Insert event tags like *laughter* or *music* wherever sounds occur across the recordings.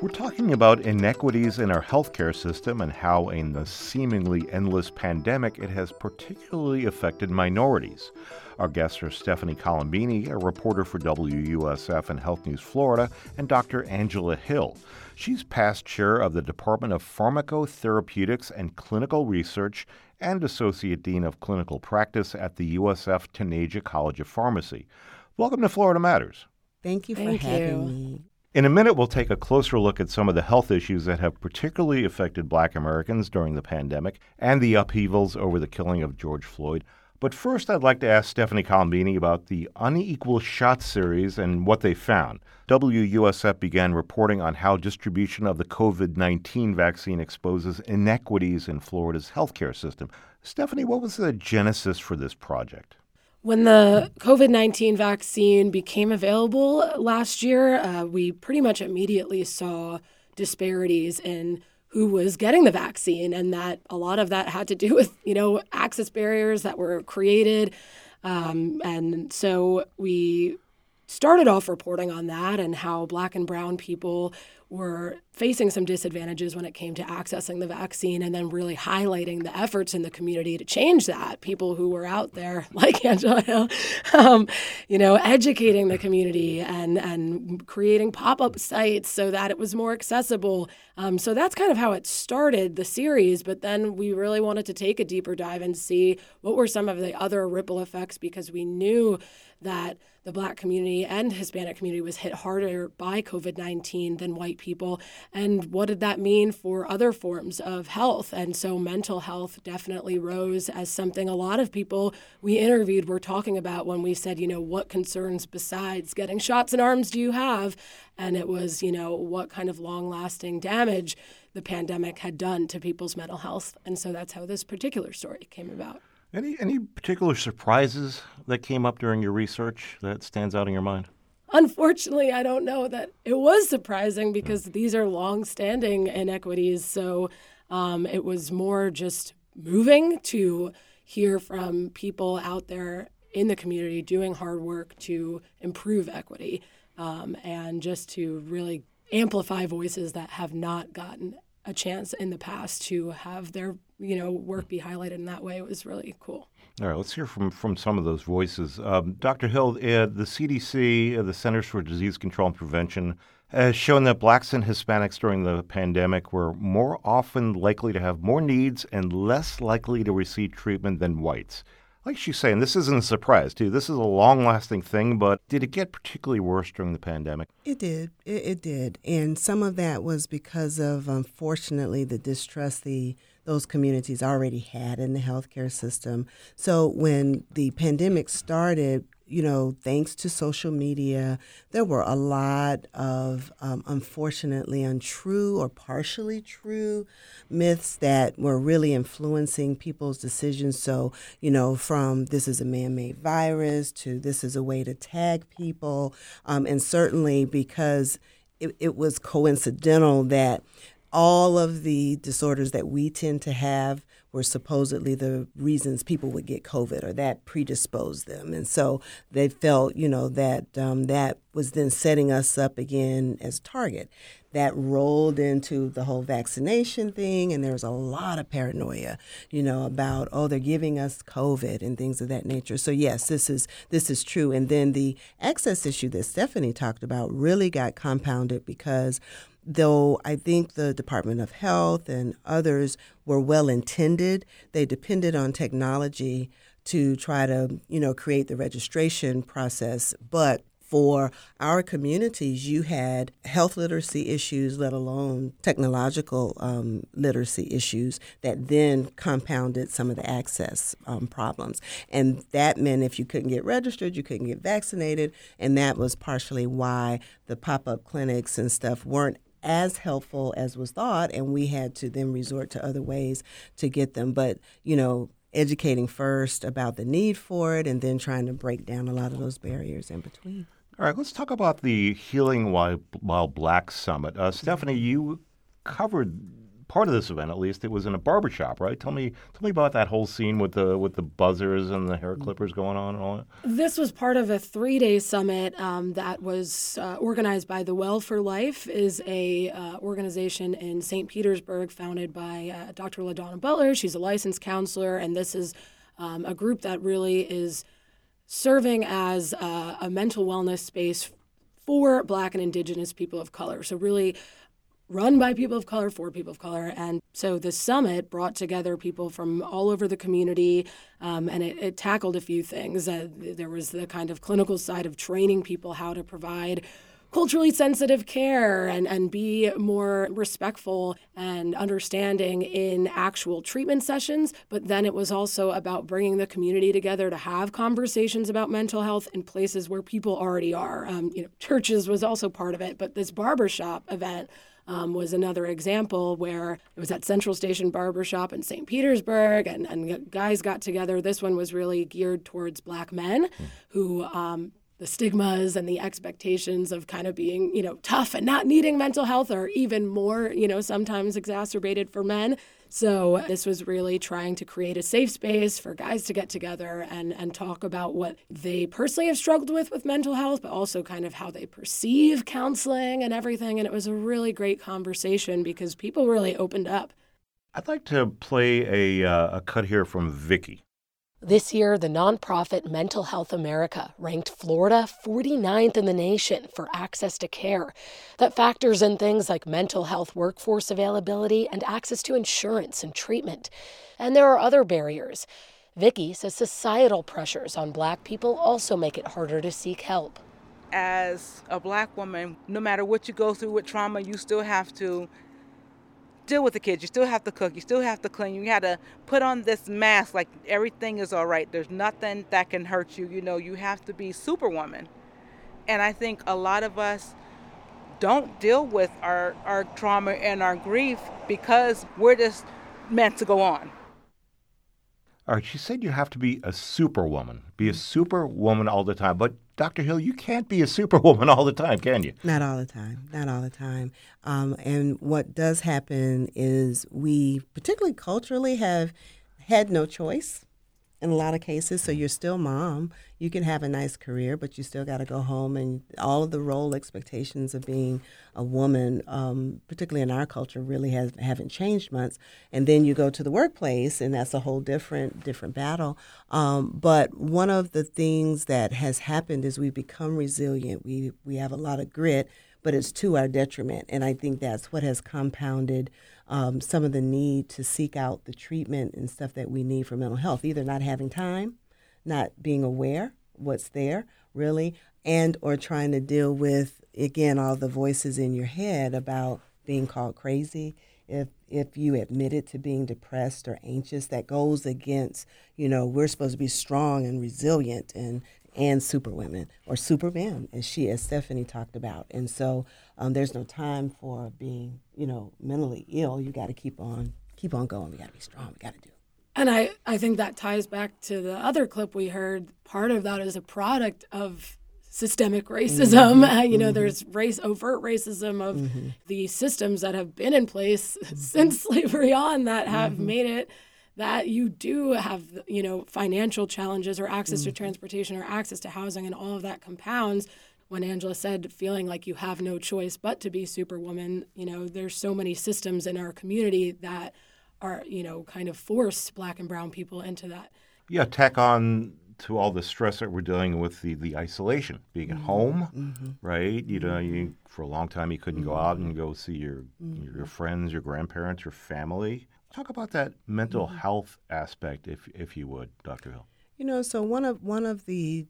We're talking about inequities in our healthcare system and how, in the seemingly endless pandemic, it has particularly affected minorities. Our guests are Stephanie Colombini, a reporter for WUSF and Health News Florida, and Dr. Angela Hill. She's past chair of the Department of Pharmacotherapeutics and Clinical Research and Associate Dean of Clinical Practice at the USF Taneja College of Pharmacy. Welcome to Florida Matters. Thank you for Thank having you. me. In a minute, we'll take a closer look at some of the health issues that have particularly affected black Americans during the pandemic and the upheavals over the killing of George Floyd. But first, I'd like to ask Stephanie Colombini about the Unequal Shot series and what they found. WUSF began reporting on how distribution of the COVID 19 vaccine exposes inequities in Florida's healthcare system. Stephanie, what was the genesis for this project? When the COVID 19 vaccine became available last year, uh, we pretty much immediately saw disparities in who was getting the vaccine, and that a lot of that had to do *laughs* with, you know, access barriers that were created. Um, and so we started off reporting on that and how black and brown people were facing some disadvantages when it came to accessing the vaccine and then really highlighting the efforts in the community to change that. People who were out there *laughs* like angela hill um, you know educating the community and and creating pop-up sites so that it was more accessible. Um, so that's kind of how it started the series but then we really wanted to take a deeper dive and see what were some of the other ripple effects because we knew that the black community and Hispanic community was hit harder by COVID 19 than white people. And what did that mean for other forms of health? And so mental health definitely rose as something a lot of people we interviewed were talking about when we said, you know, what concerns besides getting shots in arms do you have? And it was, you know, what kind of long lasting damage the pandemic had done to people's mental health. And so that's how this particular story came about. Any, any particular surprises that came up during your research that stands out in your mind? Unfortunately, I don't know that it was surprising because these are long-standing inequities. So um, it was more just moving to hear from people out there in the community doing hard work to improve equity um, and just to really amplify voices that have not gotten a chance in the past to have their you know work be highlighted in that way. It was really cool. All right, let's hear from, from some of those voices. Um, Dr. Hill, uh, the CDC, uh, the Centers for Disease Control and Prevention, has shown that blacks and Hispanics during the pandemic were more often likely to have more needs and less likely to receive treatment than whites. Like she's saying, this isn't a surprise, too. This is a long lasting thing, but did it get particularly worse during the pandemic? It did. It, it did. And some of that was because of, unfortunately, the distrust the those communities already had in the healthcare system. So when the pandemic started, you know, thanks to social media, there were a lot of um, unfortunately untrue or partially true myths that were really influencing people's decisions. So, you know, from this is a man made virus to this is a way to tag people. Um, and certainly because it, it was coincidental that all of the disorders that we tend to have were supposedly the reasons people would get COVID or that predisposed them. And so they felt, you know, that um, that was then setting us up again as target. That rolled into the whole vaccination thing, and there was a lot of paranoia, you know, about oh they're giving us COVID and things of that nature. So yes, this is this is true. And then the access issue that Stephanie talked about really got compounded because though I think the Department of Health and others were well intended, they depended on technology to try to, you know, create the registration process. But for our communities, you had health literacy issues, let alone technological um, literacy issues, that then compounded some of the access um, problems. And that meant if you couldn't get registered, you couldn't get vaccinated. And that was partially why the pop up clinics and stuff weren't as helpful as was thought, and we had to then resort to other ways to get them. But you know, educating first about the need for it, and then trying to break down a lot of those barriers in between. All right, let's talk about the Healing While, While Black Summit. Uh, Stephanie, you covered part of this event, at least. It was in a barbershop, right? Tell me, tell me about that whole scene with the with the buzzers and the hair clippers going on and all that. This was part of a three day summit um, that was uh, organized by the Well for Life, is a uh, organization in St. Petersburg founded by uh, Dr. LaDonna Butler. She's a licensed counselor, and this is um, a group that really is serving as a, a mental wellness space for Black and Indigenous people of color. So, really run by people of color for people of color. And so the summit brought together people from all over the community um, and it, it, tackled a few things. Uh, there was the kind of clinical side of training people how to provide culturally sensitive care and, and be more respectful and understanding in actual treatment sessions. But then it was also about bringing the community together to have conversations about mental health in places where people already are. Um, you know, churches was also part of it, but this barbershop event um, was another example where it was at Central Station Barbershop in St. Petersburg, and, and guys got together. This one was really geared towards black men who um, the stigmas and the expectations of kind of being, you know, tough and not needing mental health are even more, you know, sometimes exacerbated for men. So this was really trying to create a safe space for guys to get together and, and talk about what they personally have struggled with with mental health, but also kind of how they perceive counseling and everything. And it was a really great conversation because people really opened up. I'd like to play a, uh, a cut here from Vicky. This year, the nonprofit Mental Health America ranked Florida 49th in the nation for access to care. That factors in things like mental health workforce availability and access to insurance and treatment. And there are other barriers. Vicky says societal pressures on black people also make it harder to seek help. As a black woman, no matter what you go through with trauma, you still have to deal with the kids. You still have to cook. You still have to clean. You got to put on this mask like everything is all right. There's nothing that can hurt you. You know, you have to be superwoman. And I think a lot of us don't deal with our, our trauma and our grief because we're just meant to go on. All right, she said you have to be a superwoman, be a superwoman all the time. But Dr. Hill, you can't be a superwoman *laughs* all the time, can you? Not all the time. Not all the time. Um, and what does happen is we, particularly culturally, have had no choice in a lot of cases. So you're still mom. You can have a nice career, but you still got to go home and all of the role expectations of being a woman, um, particularly in our culture, really has haven't changed much. And then you go to the workplace, and that's a whole different different battle. Um, but one of the things that has happened is we've become resilient. We we have a lot of grit, but it's to our detriment, and I think that's what has compounded um, some of the need to seek out the treatment and stuff that we need for mental health, either not having time, not being aware what's there really, and or trying to deal with again all the voices in your head about being called crazy. If if you admitted to being depressed or anxious, that goes against you know we're supposed to be strong and resilient and and superwomen or supermen, as she, as Stephanie talked about. And so um, there's no time for being, you know, mentally ill. You got to keep on, keep on going. We got to be strong. We got to do. And I, I think that ties back to the other clip we heard. Part of that is a product of systemic racism. Mm-hmm. Uh, *laughs* you know, mm-hmm. there's race overt racism of mm-hmm. the systems that have been in place *laughs* since slavery on that have mm-hmm. made it that you do have you know financial challenges or access mm-hmm. to transportation or access to housing and all of that compounds when angela said feeling like you have no choice but to be superwoman you know there's so many systems in our community that are you know kind of force black and brown people into that yeah tack on to all the stress that we're dealing with the, the isolation being mm-hmm. at home mm-hmm. right you know you mm-hmm. for a long time you couldn't go out and go see your your Mm-hmm. friends your grandparents your family Talk about that mental Mm-hmm. health aspect, if if you would, Dr. Hill. You know, so one of one of the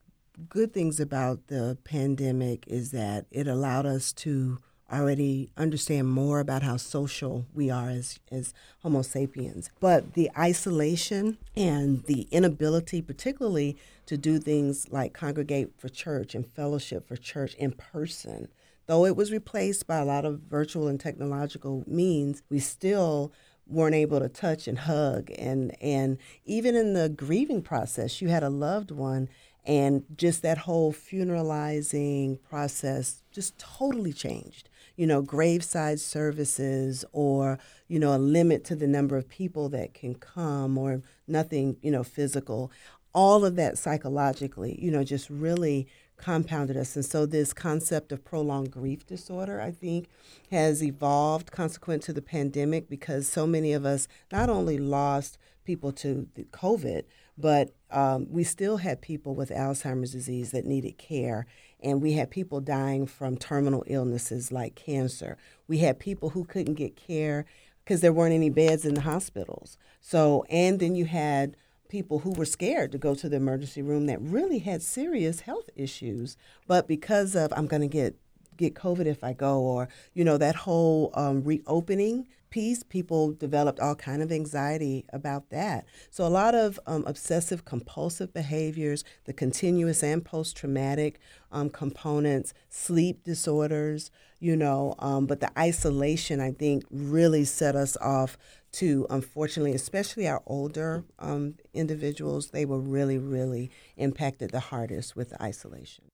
good things about the pandemic is that it allowed us to already understand more about how social we are as, as Homo sapiens. But the isolation and the inability, particularly to do things like congregate for church and fellowship for church in person, though it was replaced by a lot of virtual and technological means, we still weren't able to touch and hug. And and even in the grieving process you had a loved one and just that whole funeralizing process just totally changed. You know graveside services or you know a limit to the number of people that can come or nothing you know physical. All of that psychologically you know just really compounded us. And so, this concept of prolonged grief disorder, I think, has evolved consequent to the pandemic because so many of us not only lost people to COVID, but um, we still had people with Alzheimer's disease that needed care. And we had people dying from terminal illnesses like cancer. We had people who couldn't get care because there weren't any beds in the hospitals. So, and then you had people who were scared to go to the emergency room that really had serious health issues. But because of I'm going to get get COVID if I go, or you know that whole um, reopening piece, people developed all kind of anxiety about that. So a lot of um, obsessive compulsive behaviors, the continuous and post traumatic um, components, sleep disorders, you know, um, but the isolation I think really set us off to unfortunately, especially our older um, individuals, they were really, really impacted the hardest with isolation.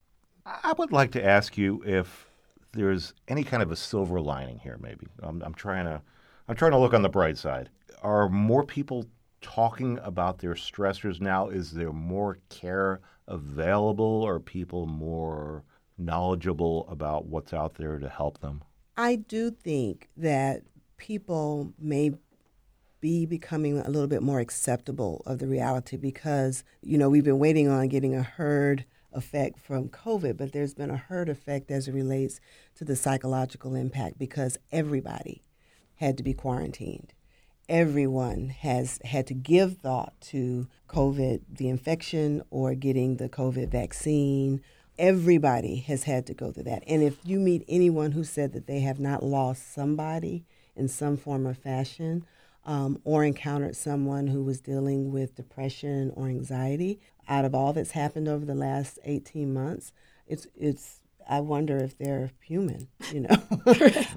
I would like to ask you if there's any kind of a silver lining here. Maybe I'm, I'm trying to, I'm trying to look on the bright side. Are more people talking about their stressors now? Is there more care available? Are people more knowledgeable about what's out there to help them? I do think that people may be becoming a little bit more acceptable of the reality because, you know, we've been waiting on getting a herd effect from COVID, but there's been a herd effect as it relates to the psychological impact because everybody had to be quarantined. Everyone has had to give thought to COVID, the infection, or getting the COVID vaccine. Everybody has had to go through that. And if you meet anyone who said that they have not lost somebody in some form or fashion, um, or encountered someone who was dealing with depression or anxiety, out of all that's happened over the last 18 months, it's it's I wonder if they're human, you know.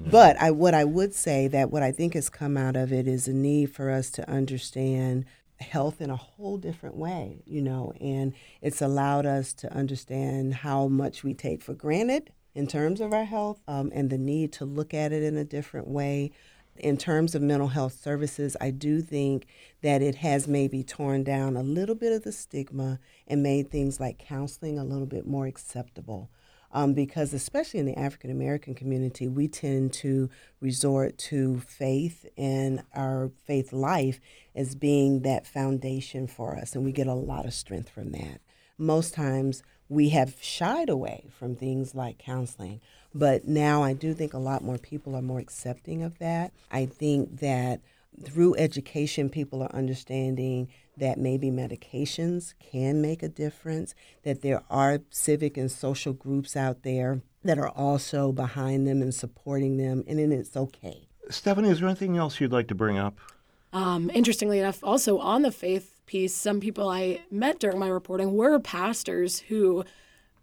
*laughs* but I what I would say that what I think has come out of it is a need for us to understand health in a whole different way, you know, and it's allowed us to understand how much we take for granted in terms of our health um, and the need to look at it in a different way in terms of mental health services, I do think that it has maybe torn down a little bit of the stigma and made things like counseling a little bit more acceptable. Um, because, especially in the African American community, we tend to resort to faith and our faith life as being that foundation for us, and we get a lot of strength from that. Most times, we have shied away from things like counseling. But now I do think a lot more people are more accepting of that. I think that through education, people are understanding that maybe medications can make a difference, that there are civic and social groups out there that are also behind them and supporting them, and then it's okay. Stephanie, is there anything else you'd like to bring up? Um, interestingly enough, also on the faith piece, some people I met during my reporting were pastors who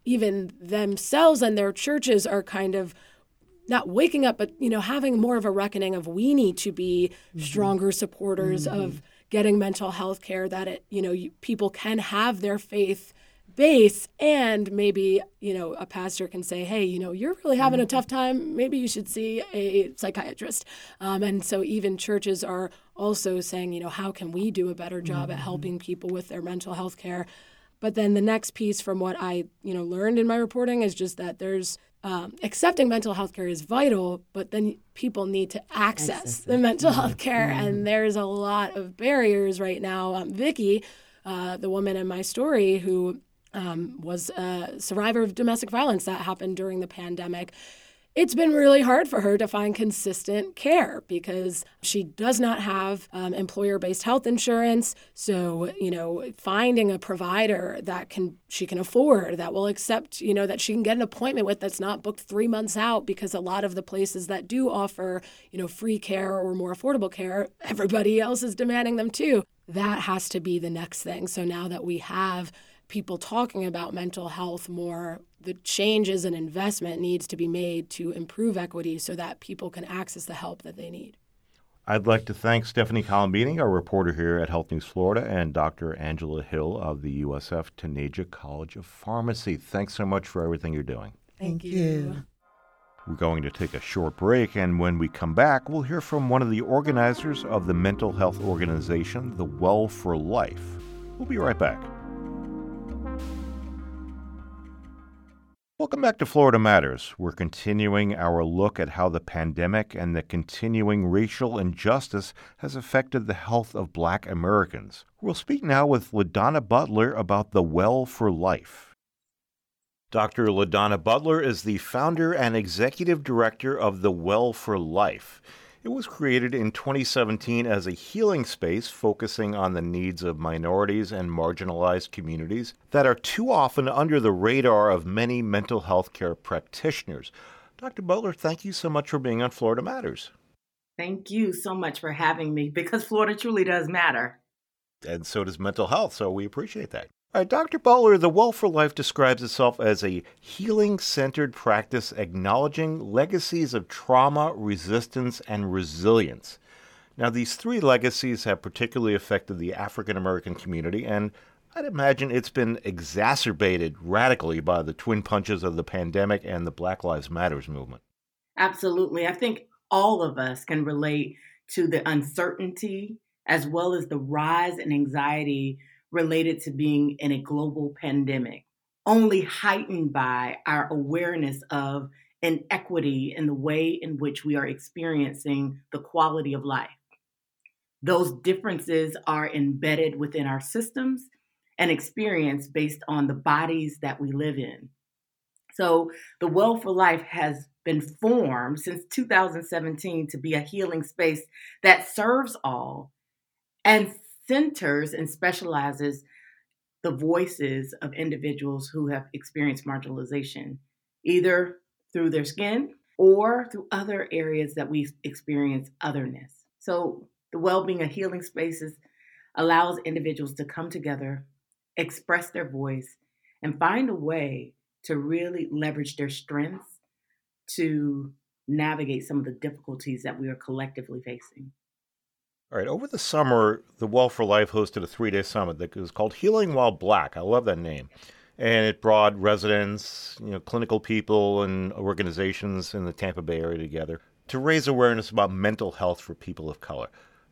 even themselves and their churches are kind of not waking up, but you know, having more of a reckoning of we need to be mm-hmm. stronger supporters mm-hmm. of getting mental health care. That it, you know, you, people can have their faith base, and maybe you know, a pastor can say, "Hey, you know, you're really having mm-hmm. a tough time. Maybe you should see a psychiatrist." Um, and so, even churches are also saying, you know, how can we do a better job at mm-hmm. helping people with their mental health care? But then the next piece from what I, you know, learned in my reporting is just that there's um, accepting mental health care is vital, but then people need to access, access the mental mm-hmm. health care, mm-hmm. and there's a lot of barriers right now. Um, Vicky, uh, the woman in my story who um, was a survivor of domestic violence that happened during the pandemic it's been really hard for her to find consistent care because she does not have um, employer based health insurance. So, you know, finding a provider that can she can afford that will accept, you know, that she can get an appointment with that's not booked three months out because a lot of the places that do offer, you know, free care or more affordable care, everybody else is demanding them too. That has to be the next thing. So now that we have people talking about mental health more the changes and investment needs to be made to improve equity so that people can access the help that they need. I'd like to thank Stephanie Colombini, our reporter here at Health News Florida, and Dr. Angela Hill of the USF Taneja College of Pharmacy. Thanks so much for everything you're doing. Thank, Thank you. you. We're going to take a short break, and when we come back, we'll hear from one of the organizers of the mental health organization, the Well for Life. We'll be right back. Welcome back to Florida Matters. We're continuing our look at how the pandemic and the continuing racial injustice has affected the health of black Americans. We'll speak now with LaDonna Butler about the Well for Life. Dr. LaDonna Butler is the founder and executive director of the Well for Life. It was created in 2017 as a healing space focusing on the needs of minorities and marginalized communities that are too often under the radar of many mental health care practitioners. Dr. Butler, thank you so much for being on Florida Matters. Thank you so much for having me because Florida truly does matter. And so does mental health, so we appreciate that. Uh, right, Dr. Butler, the Well for Life describes itself as a healing centered practice acknowledging legacies of trauma, resistance, and resilience. Now, these three legacies have particularly affected the African American community, and I'd imagine it's been exacerbated radically by the twin punches of the pandemic and the Black Lives Matters movement. Absolutely. I think all of us can relate to the uncertainty as well as the rise in anxiety related to being in a global pandemic, only heightened by our awareness of inequity in the way in which we are experiencing the quality of life. Those differences are embedded within our systems and experience based on the bodies that we live in. So, the Well for Life has been formed since 2017 to be a healing space that serves all and centers and specializes the voices of individuals who have experienced marginalization, either through their skin or through other areas that we experience otherness. So, the well being of healing spaces allows individuals to come together, express their voice, and find a way to really leverage their strengths to navigate some of the difficulties that we are collectively facing. All right. Over the summer, the Well for Life hosted a three day summit that was called Healing While Black. I love that name. And it brought residents, you know, clinical people and organizations in the Tampa Bay area together to raise awareness about mental health for people of color.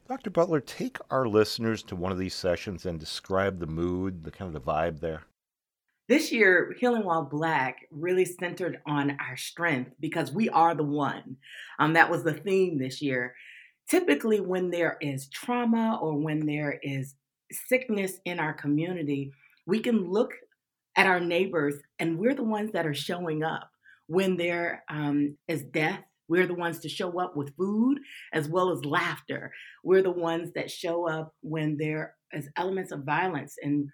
Dr. Butler, take our listeners to one of these sessions and describe the mood, the kind of the vibe there. This year, Healing While Black really centered on our strength because we are the one. Um, that was the theme this year typically when there is trauma or when there is sickness in our community, we can look at our neighbors and we're the ones that are showing up. When there um, is death, we're the ones to show up with food as well as laughter. We're the ones that show up when there is elements of violence and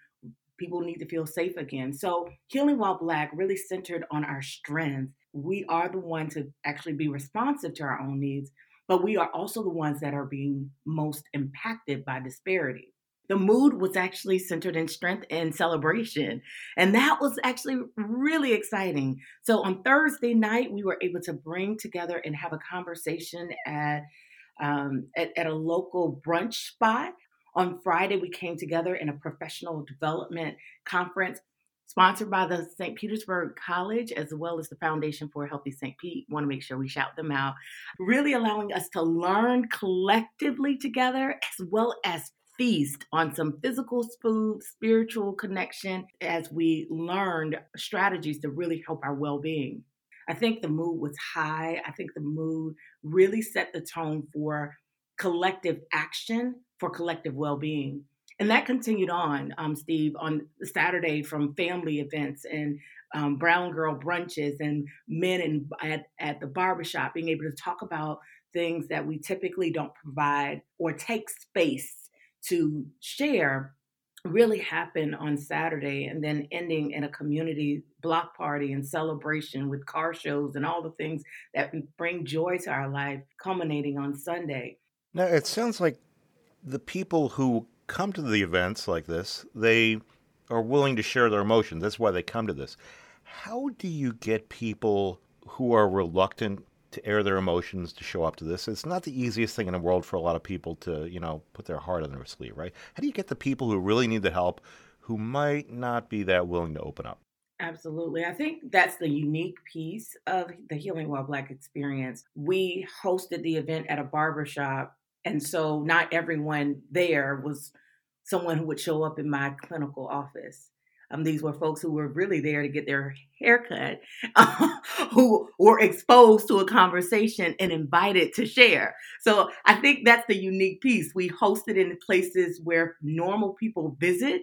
people need to feel safe again. So, Healing While Black really centered on our strength. We are the one to actually be responsive to our own needs, but we are also the ones that are being most impacted by disparity. The mood was actually centered in strength and celebration. And that was actually really exciting. So on Thursday night, we were able to bring together and have a conversation at, um, at, at a local brunch spot. On Friday, we came together in a professional development conference sponsored by the St. Petersburg College as well as the Foundation for Healthy St. Pete. Want to make sure we shout them out. Really allowing us to learn collectively together as well as feast on some physical food, spiritual connection as we learned strategies to really help our well being. I think the mood was high. I think the mood really set the tone for collective action for collective well being and that continued on, um, Steve, on Saturday from family events and um, brown girl brunches and men in, at, at the barbershop being able to talk about things that we typically don't provide or take space to share really happened on Saturday and then ending in a community block party and celebration with car shows and all the things that bring joy to our life culminating on Sunday. Now, it sounds like the people who come to the events like this, they are willing to share their emotions. That's why they come to this. How do you get people who are reluctant to air their emotions to show up to this? It's not the easiest thing in the world for a lot of people to, you know, put their heart on their sleeve, right? How do you get the people who really need the help who might not be that willing to open up? Absolutely. I think that's the unique piece of the Healing While Black experience. We hosted the event at a barbershop, and so not everyone there was someone who would show up in my clinical office. Um, these were folks who were really there to get their haircut, *laughs* who were exposed to a conversation and invited to share. So I think that's the unique piece. We hosted in places where normal people visit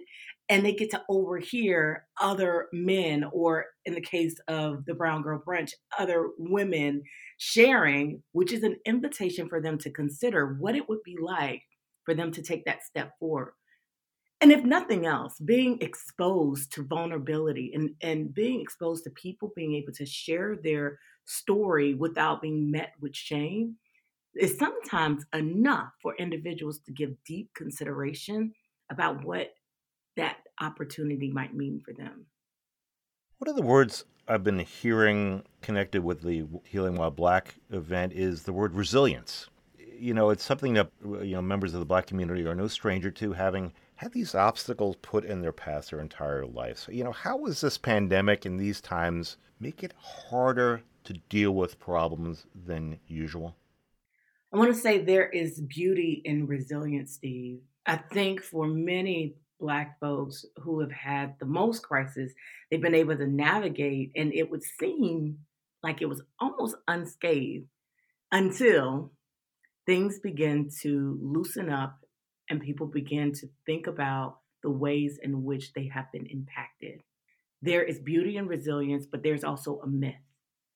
and they get to overhear other men, or in the case of the Brown Girl Brunch, other women sharing, which is an invitation for them to consider what it would be like for them to take that step forward. And if nothing else, being exposed to vulnerability and, and being exposed to people being able to share their story without being met with shame is sometimes enough for individuals to give deep consideration about what that opportunity might mean for them. One of the words I've been hearing connected with the Healing While Black event is the word resilience. You know, it's something that you know members of the black community are no stranger to having had these obstacles put in their path their entire life. So, you know, how does this pandemic in these times make it harder to deal with problems than usual? I want to say there is beauty in resilience, Steve. I think for many Black folks who have had the most crisis, they've been able to navigate, and it would seem like it was almost unscathed until things begin to loosen up and people begin to think about the ways in which they have been impacted. There is beauty and resilience, but there's also a myth.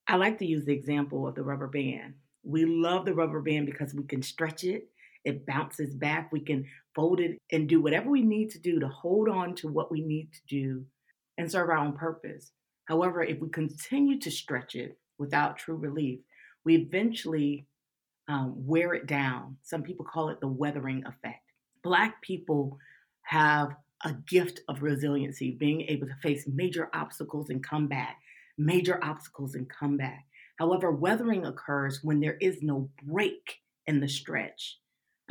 I like to use the example of the rubber band. We love the rubber band because we can stretch it, it bounces back, we can fold it and do whatever we need to do to hold on to what we need to do and serve our own purpose. However, if we continue to stretch it without true relief, we eventually um, wear it down. Some people call it the weathering effect. Black people have a gift of resiliency, being able to face major obstacles and come back, major obstacles and come back. However, weathering occurs when there is no break in the stretch.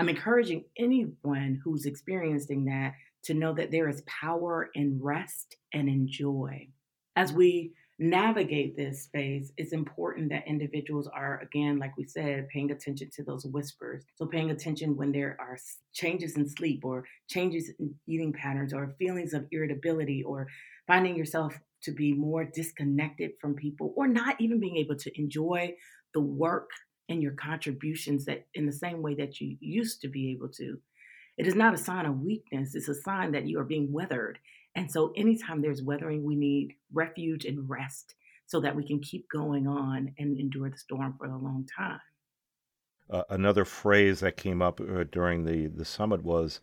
I'm encouraging anyone who's experiencing that to know that there is power in rest and in joy. As we navigate this space, it's important that individuals are, again, like we said, paying attention to those whispers. So, paying attention when there are changes in sleep or changes in eating patterns or feelings of irritability or finding yourself to be more disconnected from people or not even being able to enjoy the work and your contributions that in the same way that you used to be able to. It is not a sign of weakness, it's a sign that you are being weathered and so, anytime there's weathering, we need refuge and rest so that we can keep going on and endure the storm for a long time. Uh, another phrase that came up uh, during the, the summit was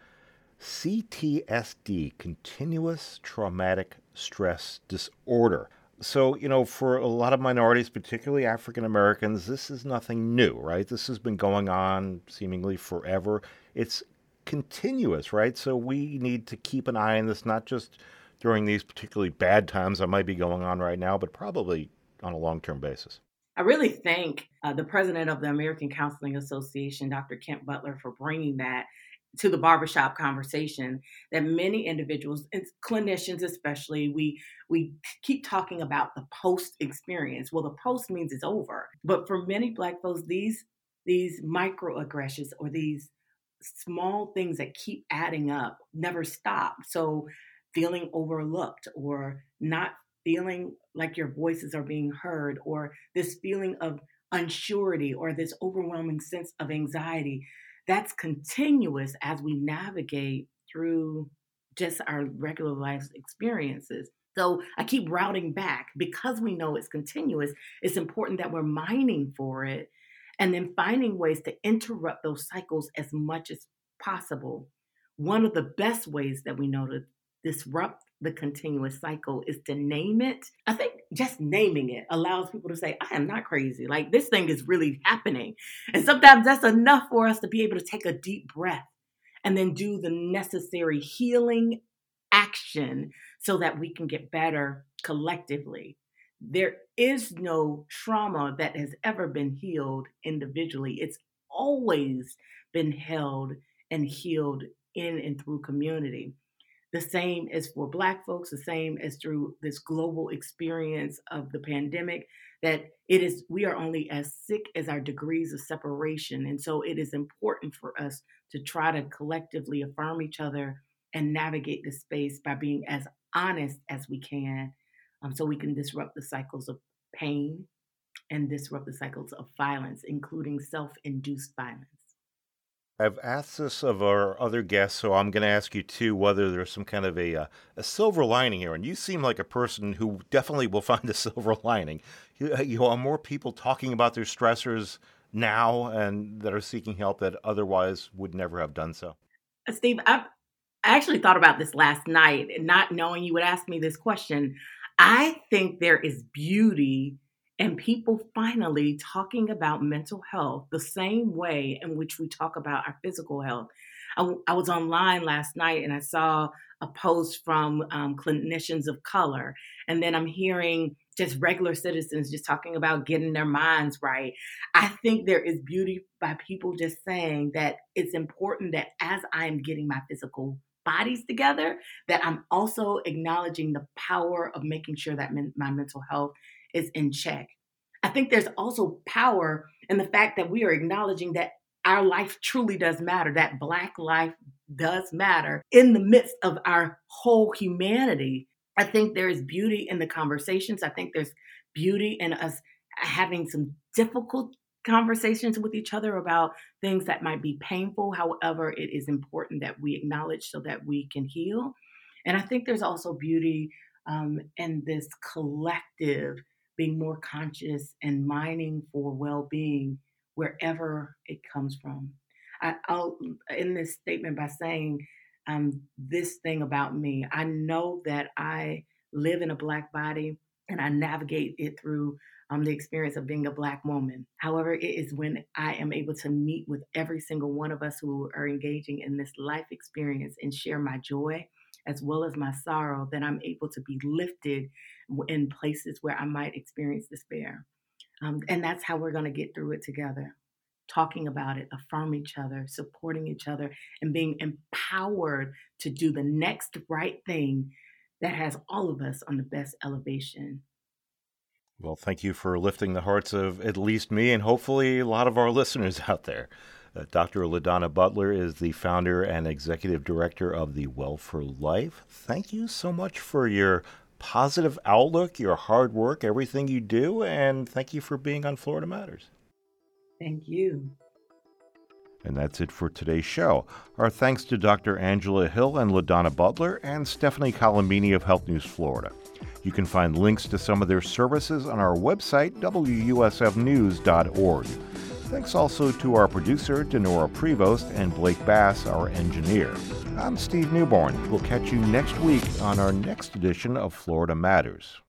CTSD, continuous traumatic stress disorder. So, you know, for a lot of minorities, particularly African Americans, this is nothing new, right? This has been going on seemingly forever. It's continuous, right? So we need to keep an eye on this, not just during these particularly bad times that might be going on right now, but probably on a long term basis. I really thank uh, the president of the American Counseling Association, Dr. Kent Butler, for bringing that to the barbershop conversation that many individuals and clinicians especially we we keep talking about the post experience well the post means it's over but for many black folks these these microaggressions or these small things that keep adding up never stop. So, feeling overlooked or not feeling like your voices are being heard, or this feeling of unsurety or this overwhelming sense of anxiety, that's continuous as we navigate through just our regular life experiences. So I keep routing back because we know it's continuous. It's important that we're mining for it and then finding ways to interrupt those cycles as much as possible. One of the best ways that we know to disrupt the continuous cycle is to name it. I think just naming it allows people to say, I am not crazy. Like this thing is really happening. And sometimes that's enough for us to be able to take a deep breath and then do the necessary healing action so that we can get better collectively. there is no trauma that has ever been healed individually. It's always been held and healed in and through community. The same as for Black folks, the same as through this global experience of the pandemic, that it is, we are only as sick as our degrees of separation. And so it is important for us to try to collectively affirm each other and navigate this space by being as honest as we can um, so we can disrupt the cycles of pain and disrupt the cycles of violence, including self induced violence. I've asked this of our other guests, so I'm going to ask you too whether there's some kind of a, uh, a silver lining here. And you seem like a person who definitely will find a *laughs* silver lining. You, uh, you are more people talking about their stressors now and that are seeking help that otherwise would never have done so. Uh, Steve, I've, I actually thought about this last night, not knowing you would ask me this question. I think there is beauty in people finally talking about mental health the same way in which we talk about our physical health. I, I was online last night and I saw a post from um, clinicians of color, and then I'm hearing just regular citizens just talking about getting their minds right. I think there is beauty by people just saying that it's important that as I'm getting my physical bodies together, that I'm also acknowledging the power of making sure that men, my mental health is in check. I think there's also power in the fact that we are acknowledging that our life truly does matter, that Black life does matter in the midst of our whole humanity. I think there is beauty in the conversations. I think there's beauty in us having some difficult conversations with each other about things that might be painful. However, it is important that we acknowledge so that we can heal. And I think there's also beauty um, in this collective being more conscious and mining for well being wherever it comes from. I, will end this statement by saying um, this thing about me. I know that I live in a Black body and I navigate it through um, the experience of being a Black woman. However, it is when I am able to meet with every single one of us who are engaging in this life experience and share my joy as well as my sorrow that I'm able to be lifted in places where I might experience despair. Um, and that's how we're going to get through it together. Talking about it, affirm each other, supporting each other, and being empowered to do the next right thing that has all of us on the best elevation well, thank you for lifting the hearts of at least me and hopefully a lot of our listeners *laughs* out there. Uh, Dr. LaDonna Butler is the founder and executive director of the Well for Life. Thank you so much for your positive outlook, your hard work, everything you do, and thank you for being on Florida Matters. Thank you. And that's it for today's show. Our thanks to Dr. Angela Hill and LaDonna Butler and Stephanie Colombini of Health News Florida. You can find links to some of their services on our website, WUSFnews.org. Thanks also to our producer, Dinorah Prevost, and Blake Bass, our engineer. I'm Steve Newborn. We'll catch you next week on our next edition of Florida Matters.